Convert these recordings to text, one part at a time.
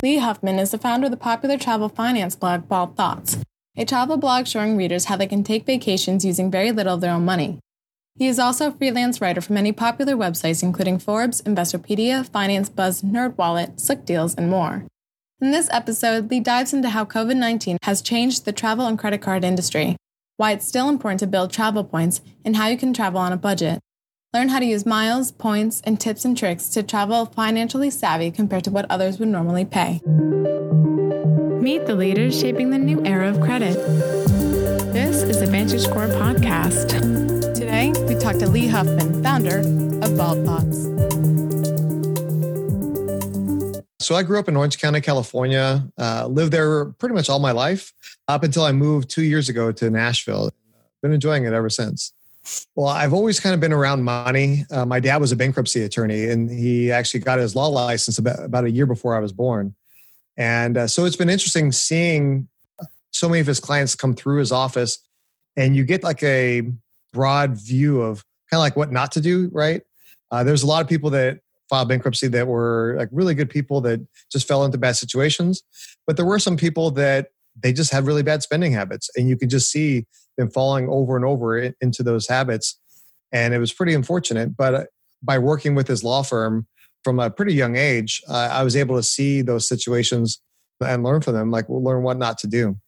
Lee Huffman is the founder of the popular travel finance blog Bald Thoughts, a travel blog showing readers how they can take vacations using very little of their own money. He is also a freelance writer for many popular websites including Forbes, Investopedia, Finance Buzz, NerdWallet, Slick Deals, and more. In this episode, Lee dives into how COVID 19 has changed the travel and credit card industry, why it's still important to build travel points, and how you can travel on a budget. Learn how to use miles, points, and tips and tricks to travel financially savvy compared to what others would normally pay. Meet the leaders shaping the new era of credit. This is the VantageScore podcast. Today, we talk to Lee Huffman, founder of Bald Thoughts. So I grew up in Orange County, California. Uh, lived there pretty much all my life up until I moved two years ago to Nashville. Been enjoying it ever since. Well, I've always kind of been around money. Uh, my dad was a bankruptcy attorney, and he actually got his law license about, about a year before I was born. And uh, so it's been interesting seeing so many of his clients come through his office, and you get like a broad view of kind of like what not to do, right? Uh, there's a lot of people that filed bankruptcy that were like really good people that just fell into bad situations. But there were some people that they just had really bad spending habits, and you could just see them falling over and over into those habits. And it was pretty unfortunate. But uh, by working with his law firm from a pretty young age, uh, I was able to see those situations and learn from them, like learn what not to do.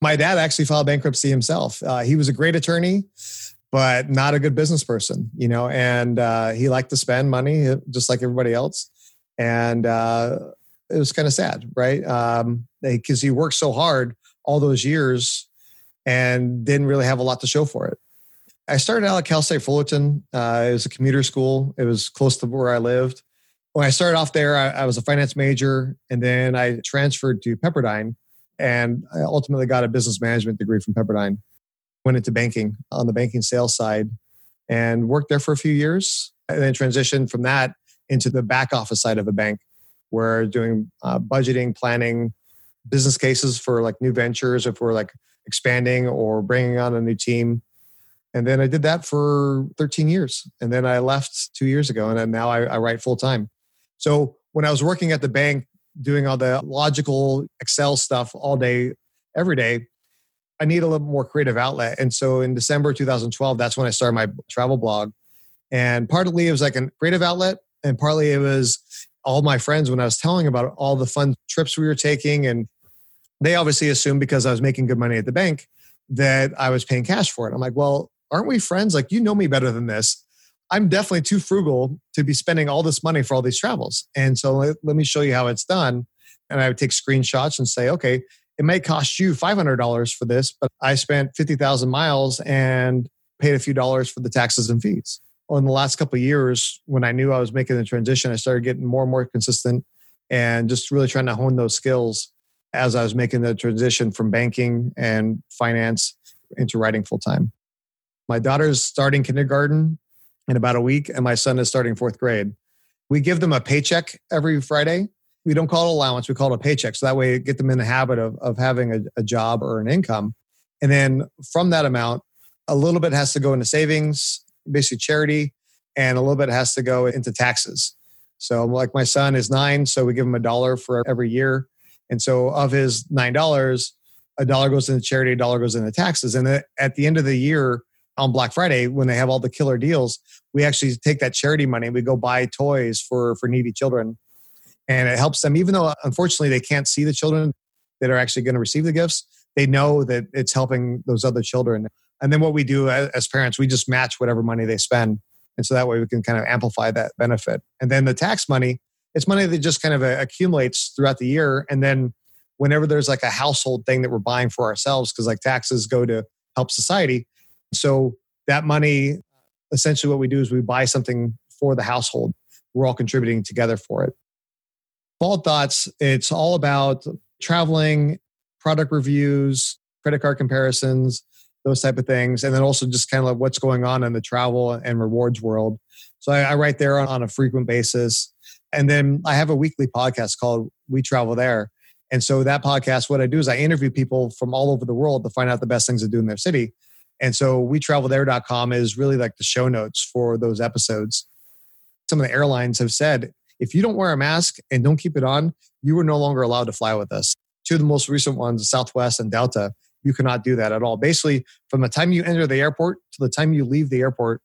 My dad actually filed bankruptcy himself. Uh, he was a great attorney, but not a good business person, you know, and uh, he liked to spend money uh, just like everybody else. And uh, it was kind of sad, right? Because um, he worked so hard all those years and didn't really have a lot to show for it. I started out at Cal State Fullerton. Uh, it was a commuter school. It was close to where I lived. When I started off there, I, I was a finance major, and then I transferred to Pepperdine, and I ultimately got a business management degree from Pepperdine. Went into banking on the banking sales side, and worked there for a few years, and then transitioned from that into the back office side of a bank, where doing uh, budgeting, planning, business cases for like new ventures, if we're like expanding or bringing on a new team. And then I did that for 13 years. And then I left two years ago. And now I, I write full time. So when I was working at the bank, doing all the logical Excel stuff all day, every day, I need a little more creative outlet. And so in December 2012, that's when I started my travel blog. And partly it was like a creative outlet, and partly it was all my friends when I was telling about all the fun trips we were taking and they obviously assumed because I was making good money at the bank that I was paying cash for it. I'm like, well, aren't we friends? Like, you know me better than this. I'm definitely too frugal to be spending all this money for all these travels. And so let, let me show you how it's done. And I would take screenshots and say, okay, it may cost you $500 for this, but I spent 50,000 miles and paid a few dollars for the taxes and fees. Well, in the last couple of years, when I knew I was making the transition, I started getting more and more consistent and just really trying to hone those skills as I was making the transition from banking and finance into writing full time. My daughter's starting kindergarten in about a week, and my son is starting fourth grade. We give them a paycheck every Friday. We don't call it allowance, we call it a paycheck. So that way, get them in the habit of, of having a, a job or an income. And then from that amount, a little bit has to go into savings, basically charity, and a little bit has to go into taxes. So, like my son is nine, so we give him a dollar for every year and so of his $9, a dollar goes into charity, a dollar goes into taxes. And at the end of the year on Black Friday, when they have all the killer deals, we actually take that charity money we go buy toys for, for needy children. And it helps them, even though unfortunately they can't see the children that are actually going to receive the gifts, they know that it's helping those other children. And then what we do as parents, we just match whatever money they spend. And so that way we can kind of amplify that benefit. And then the tax money, it's money that just kind of uh, accumulates throughout the year. And then whenever there's like a household thing that we're buying for ourselves, because like taxes go to help society. So that money, essentially what we do is we buy something for the household. We're all contributing together for it. Bald Thoughts, it's all about traveling, product reviews, credit card comparisons, those type of things. And then also just kind of like what's going on in the travel and rewards world. So I, I write there on, on a frequent basis. And then I have a weekly podcast called We Travel There. And so that podcast, what I do is I interview people from all over the world to find out the best things to do in their city. And so we travel there.com is really like the show notes for those episodes. Some of the airlines have said, if you don't wear a mask and don't keep it on, you are no longer allowed to fly with us. Two of the most recent ones, Southwest and Delta, you cannot do that at all. Basically, from the time you enter the airport to the time you leave the airport,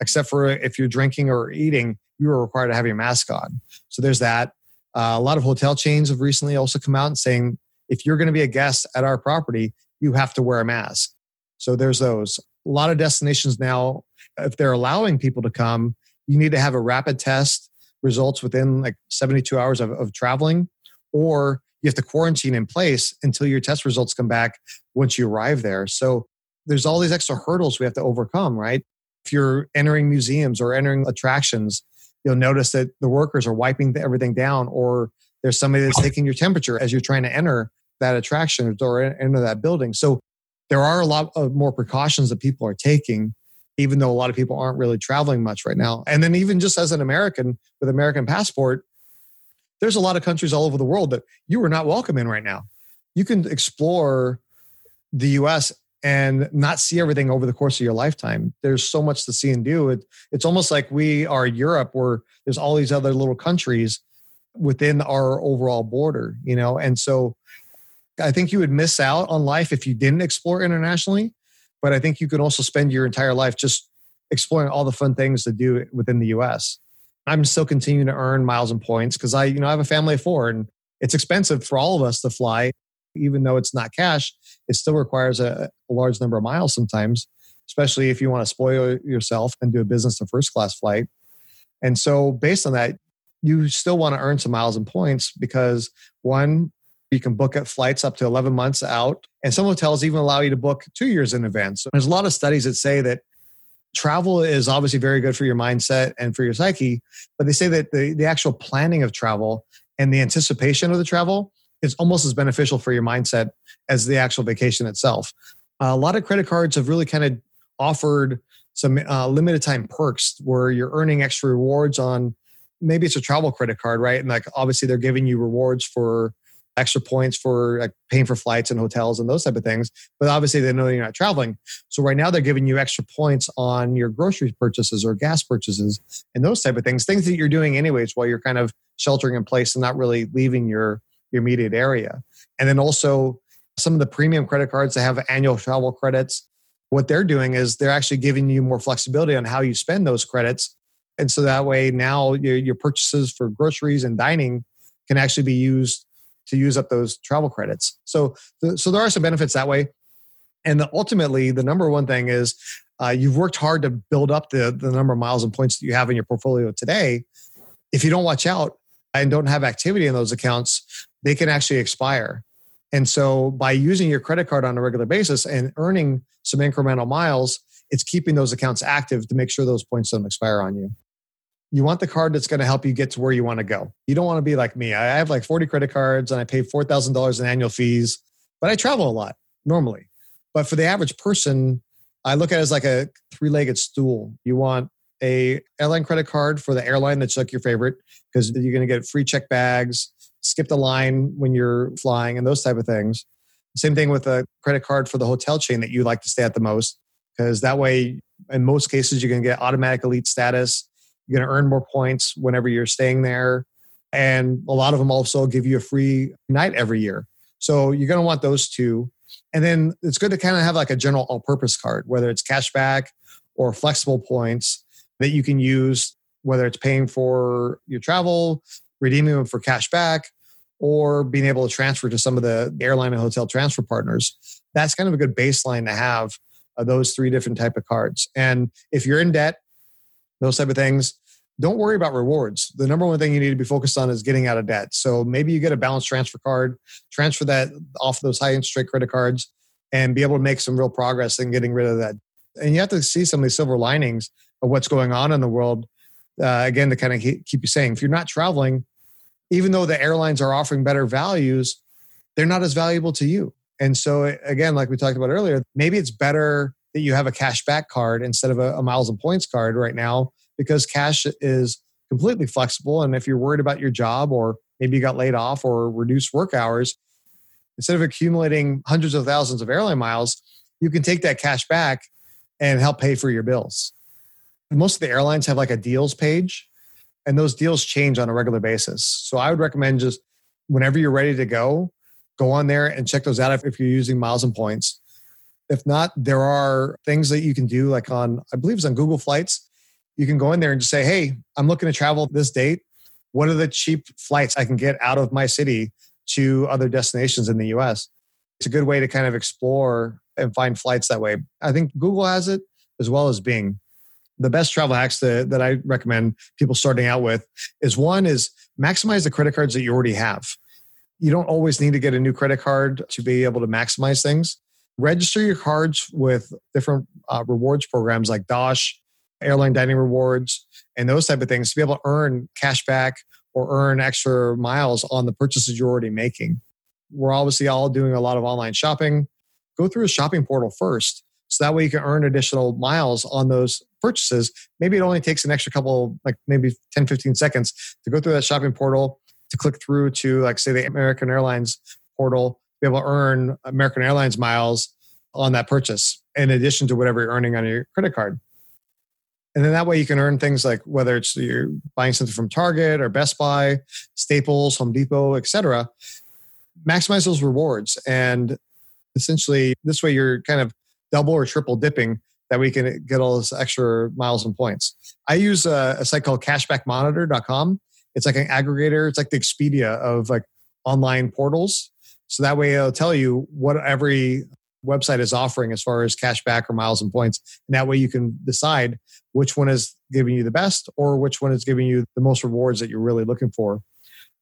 except for if you're drinking or eating, you are required to have your mask on. So there's that. Uh, a lot of hotel chains have recently also come out and saying if you're going to be a guest at our property, you have to wear a mask. So there's those. A lot of destinations now, if they're allowing people to come, you need to have a rapid test results within like 72 hours of, of traveling, or you have to quarantine in place until your test results come back once you arrive there. So there's all these extra hurdles we have to overcome, right? If you're entering museums or entering attractions, you'll notice that the workers are wiping everything down, or there's somebody that's taking your temperature as you're trying to enter that attraction or enter that building. So there are a lot of more precautions that people are taking, even though a lot of people aren't really traveling much right now. And then even just as an American with American passport, there's a lot of countries all over the world that you are not welcome in right now. You can explore the US and not see everything over the course of your lifetime. There's so much to see and do. It, it's almost like we are Europe where there's all these other little countries within our overall border, you know? And so I think you would miss out on life if you didn't explore internationally. But I think you can also spend your entire life just exploring all the fun things to do within the US. I'm still continuing to earn miles and points because I, you know, I have a family of four and it's expensive for all of us to fly, even though it's not cash. It still requires a, a large number of miles sometimes, especially if you want to spoil yourself and do a business to first class flight. And so, based on that, you still want to earn some miles and points because one, you can book at flights up to 11 months out. And some hotels even allow you to book two years in advance. So there's a lot of studies that say that travel is obviously very good for your mindset and for your psyche, but they say that the, the actual planning of travel and the anticipation of the travel is almost as beneficial for your mindset as the actual vacation itself. Uh, a lot of credit cards have really kind of offered some uh, limited time perks where you're earning extra rewards on maybe it's a travel credit card, right? And like obviously they're giving you rewards for extra points for like paying for flights and hotels and those type of things. But obviously, they know you're not traveling. So right now, they're giving you extra points on your grocery purchases or gas purchases and those type of things, things that you're doing anyways while you're kind of sheltering in place and not really leaving your your immediate area. And then also some of the premium credit cards that have annual travel credits. What they're doing is they're actually giving you more flexibility on how you spend those credits. And so that way now your, your purchases for groceries and dining can actually be used to use up those travel credits. So, so there are some benefits that way. And the, ultimately, the number one thing is uh, you've worked hard to build up the, the number of miles and points that you have in your portfolio today. If you don't watch out and don't have activity in those accounts, they can actually expire. And so, by using your credit card on a regular basis and earning some incremental miles, it's keeping those accounts active to make sure those points don't expire on you you want the card that's going to help you get to where you want to go. You don't want to be like me. I have like 40 credit cards and I pay $4,000 in annual fees, but I travel a lot normally. But for the average person, I look at it as like a three-legged stool. You want a airline credit card for the airline that's like your favorite because you're going to get free check bags, skip the line when you're flying and those type of things. Same thing with a credit card for the hotel chain that you like to stay at the most because that way in most cases you're going to get automatic elite status you're going to earn more points whenever you're staying there. And a lot of them also give you a free night every year. So you're going to want those two. And then it's good to kind of have like a general all purpose card, whether it's cashback or flexible points that you can use, whether it's paying for your travel, redeeming them for cash back, or being able to transfer to some of the airline and hotel transfer partners. That's kind of a good baseline to have uh, those three different type of cards. And if you're in debt, those type of things. Don't worry about rewards. The number one thing you need to be focused on is getting out of debt. So maybe you get a balance transfer card, transfer that off those high interest rate credit cards, and be able to make some real progress in getting rid of that. And you have to see some of these silver linings of what's going on in the world. Uh, again, to kind of keep you saying, if you're not traveling, even though the airlines are offering better values, they're not as valuable to you. And so, again, like we talked about earlier, maybe it's better that you have a cash back card instead of a, a miles and points card right now because cash is completely flexible. And if you're worried about your job or maybe you got laid off or reduced work hours, instead of accumulating hundreds of thousands of airline miles, you can take that cash back and help pay for your bills. Most of the airlines have like a deals page. and those deals change on a regular basis. So I would recommend just whenever you're ready to go, go on there and check those out if, if you're using miles and points. If not, there are things that you can do, like on, I believe it's on Google Flights. You can go in there and just say, hey, I'm looking to travel this date. What are the cheap flights I can get out of my city to other destinations in the US? It's a good way to kind of explore and find flights that way. I think Google has it as well as Bing. The best travel hacks that, that I recommend people starting out with is one is maximize the credit cards that you already have. You don't always need to get a new credit card to be able to maximize things. Register your cards with different uh, rewards programs like Dosh, airline dining rewards, and those type of things to be able to earn cash back or earn extra miles on the purchases you're already making. We're obviously all doing a lot of online shopping. Go through a shopping portal first. So that way you can earn additional miles on those purchases. Maybe it only takes an extra couple, like maybe 10, 15 seconds to go through that shopping portal, to click through to, like, say, the American Airlines portal, be able to earn American Airlines miles on that purchase in addition to whatever you're earning on your credit card. And then that way you can earn things like whether it's you're buying something from Target or Best Buy, Staples, Home Depot, etc. Maximize those rewards. And essentially this way you're kind of double or triple dipping that we can get all this extra miles and points. I use a, a site called cashbackmonitor.com. It's like an aggregator. It's like the Expedia of like online portals. So that way it'll tell you what every website is offering as far as cashback or miles and points. And that way you can decide which one is giving you the best or which one is giving you the most rewards that you're really looking for.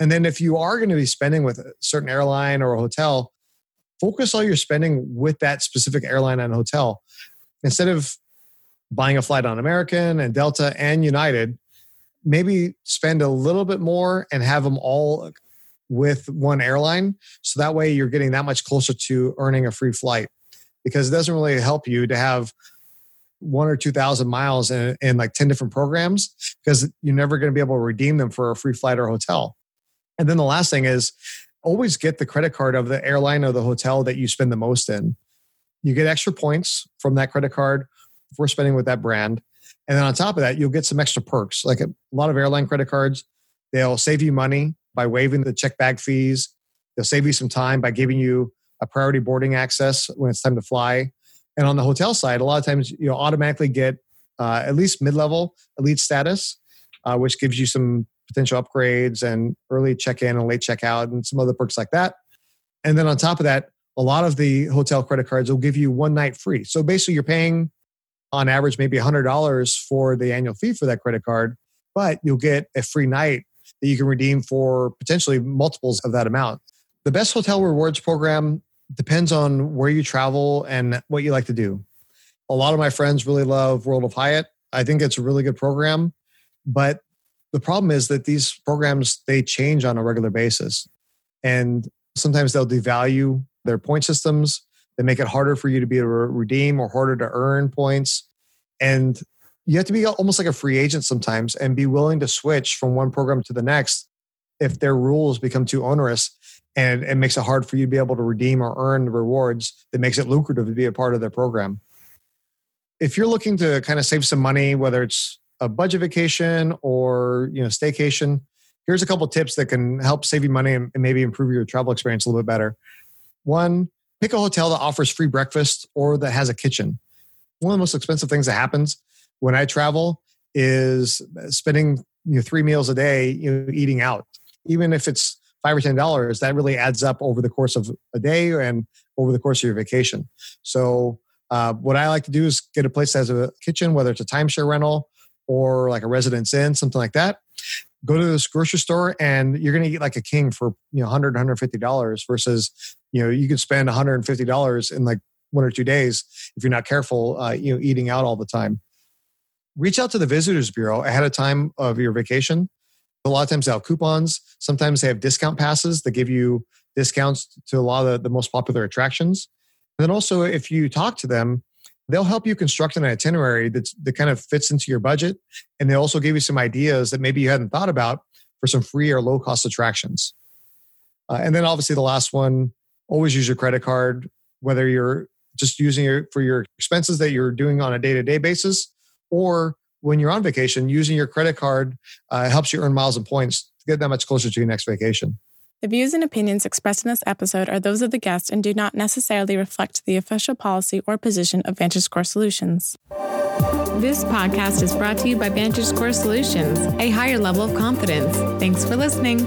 And then if you are going to be spending with a certain airline or a hotel, focus all your spending with that specific airline and hotel. Instead of buying a flight on American and Delta and United, maybe spend a little bit more and have them all with one airline. So that way you're getting that much closer to earning a free flight because it doesn't really help you to have one or 2,000 miles in, in like 10 different programs because you're never going to be able to redeem them for a free flight or hotel. And then the last thing is always get the credit card of the airline or the hotel that you spend the most in. You get extra points from that credit card for spending with that brand. And then on top of that, you'll get some extra perks. Like a lot of airline credit cards, they'll save you money by waiving the check bag fees. They'll save you some time by giving you a priority boarding access when it's time to fly. And on the hotel side, a lot of times you'll automatically get uh, at least mid level elite status, uh, which gives you some potential upgrades and early check in and late check out and some other perks like that. And then on top of that, a lot of the hotel credit cards will give you one night free. So basically, you're paying on average maybe $100 for the annual fee for that credit card, but you'll get a free night that you can redeem for potentially multiples of that amount. The best hotel rewards program depends on where you travel and what you like to do. A lot of my friends really love World of Hyatt. I think it's a really good program, but the problem is that these programs they change on a regular basis and sometimes they'll devalue their point systems. They make it harder for you to be able to redeem or harder to earn points. And you have to be almost like a free agent sometimes and be willing to switch from one program to the next if their rules become too onerous and it makes it hard for you to be able to redeem or earn the rewards that makes it lucrative to be a part of their program. If you're looking to kind of save some money whether it's a budget vacation or you know staycation here's a couple tips that can help save you money and maybe improve your travel experience a little bit better one pick a hotel that offers free breakfast or that has a kitchen. One of the most expensive things that happens when i travel is spending you know three meals a day you know eating out. Even if it's five or ten dollars that really adds up over the course of a day and over the course of your vacation. So uh, what i like to do is get a place that has a kitchen whether it's a timeshare rental or like a residence inn, something like that. Go to this grocery store and you're going to eat like a king for you know 100 $150 versus you know you could spend $150 in like one or two days if you're not careful uh, you know eating out all the time. Reach out to the visitors bureau ahead of time of your vacation. A lot of times they have coupons. Sometimes they have discount passes that give you discounts to a lot of the, the most popular attractions. And then also if you talk to them they'll help you construct an itinerary that's, that kind of fits into your budget. And they also give you some ideas that maybe you hadn't thought about for some free or low cost attractions. Uh, and then obviously the last one, always use your credit card, whether you're just using it for your expenses that you're doing on a day to day basis, or when you're on vacation, using your credit card uh, helps you earn miles and points to get that much closer to your next vacation. The views and opinions expressed in this episode are those of the guest and do not necessarily reflect the official policy or position of VantageScore Solutions. This podcast is brought to you by VantageScore Solutions, a higher level of confidence. Thanks for listening.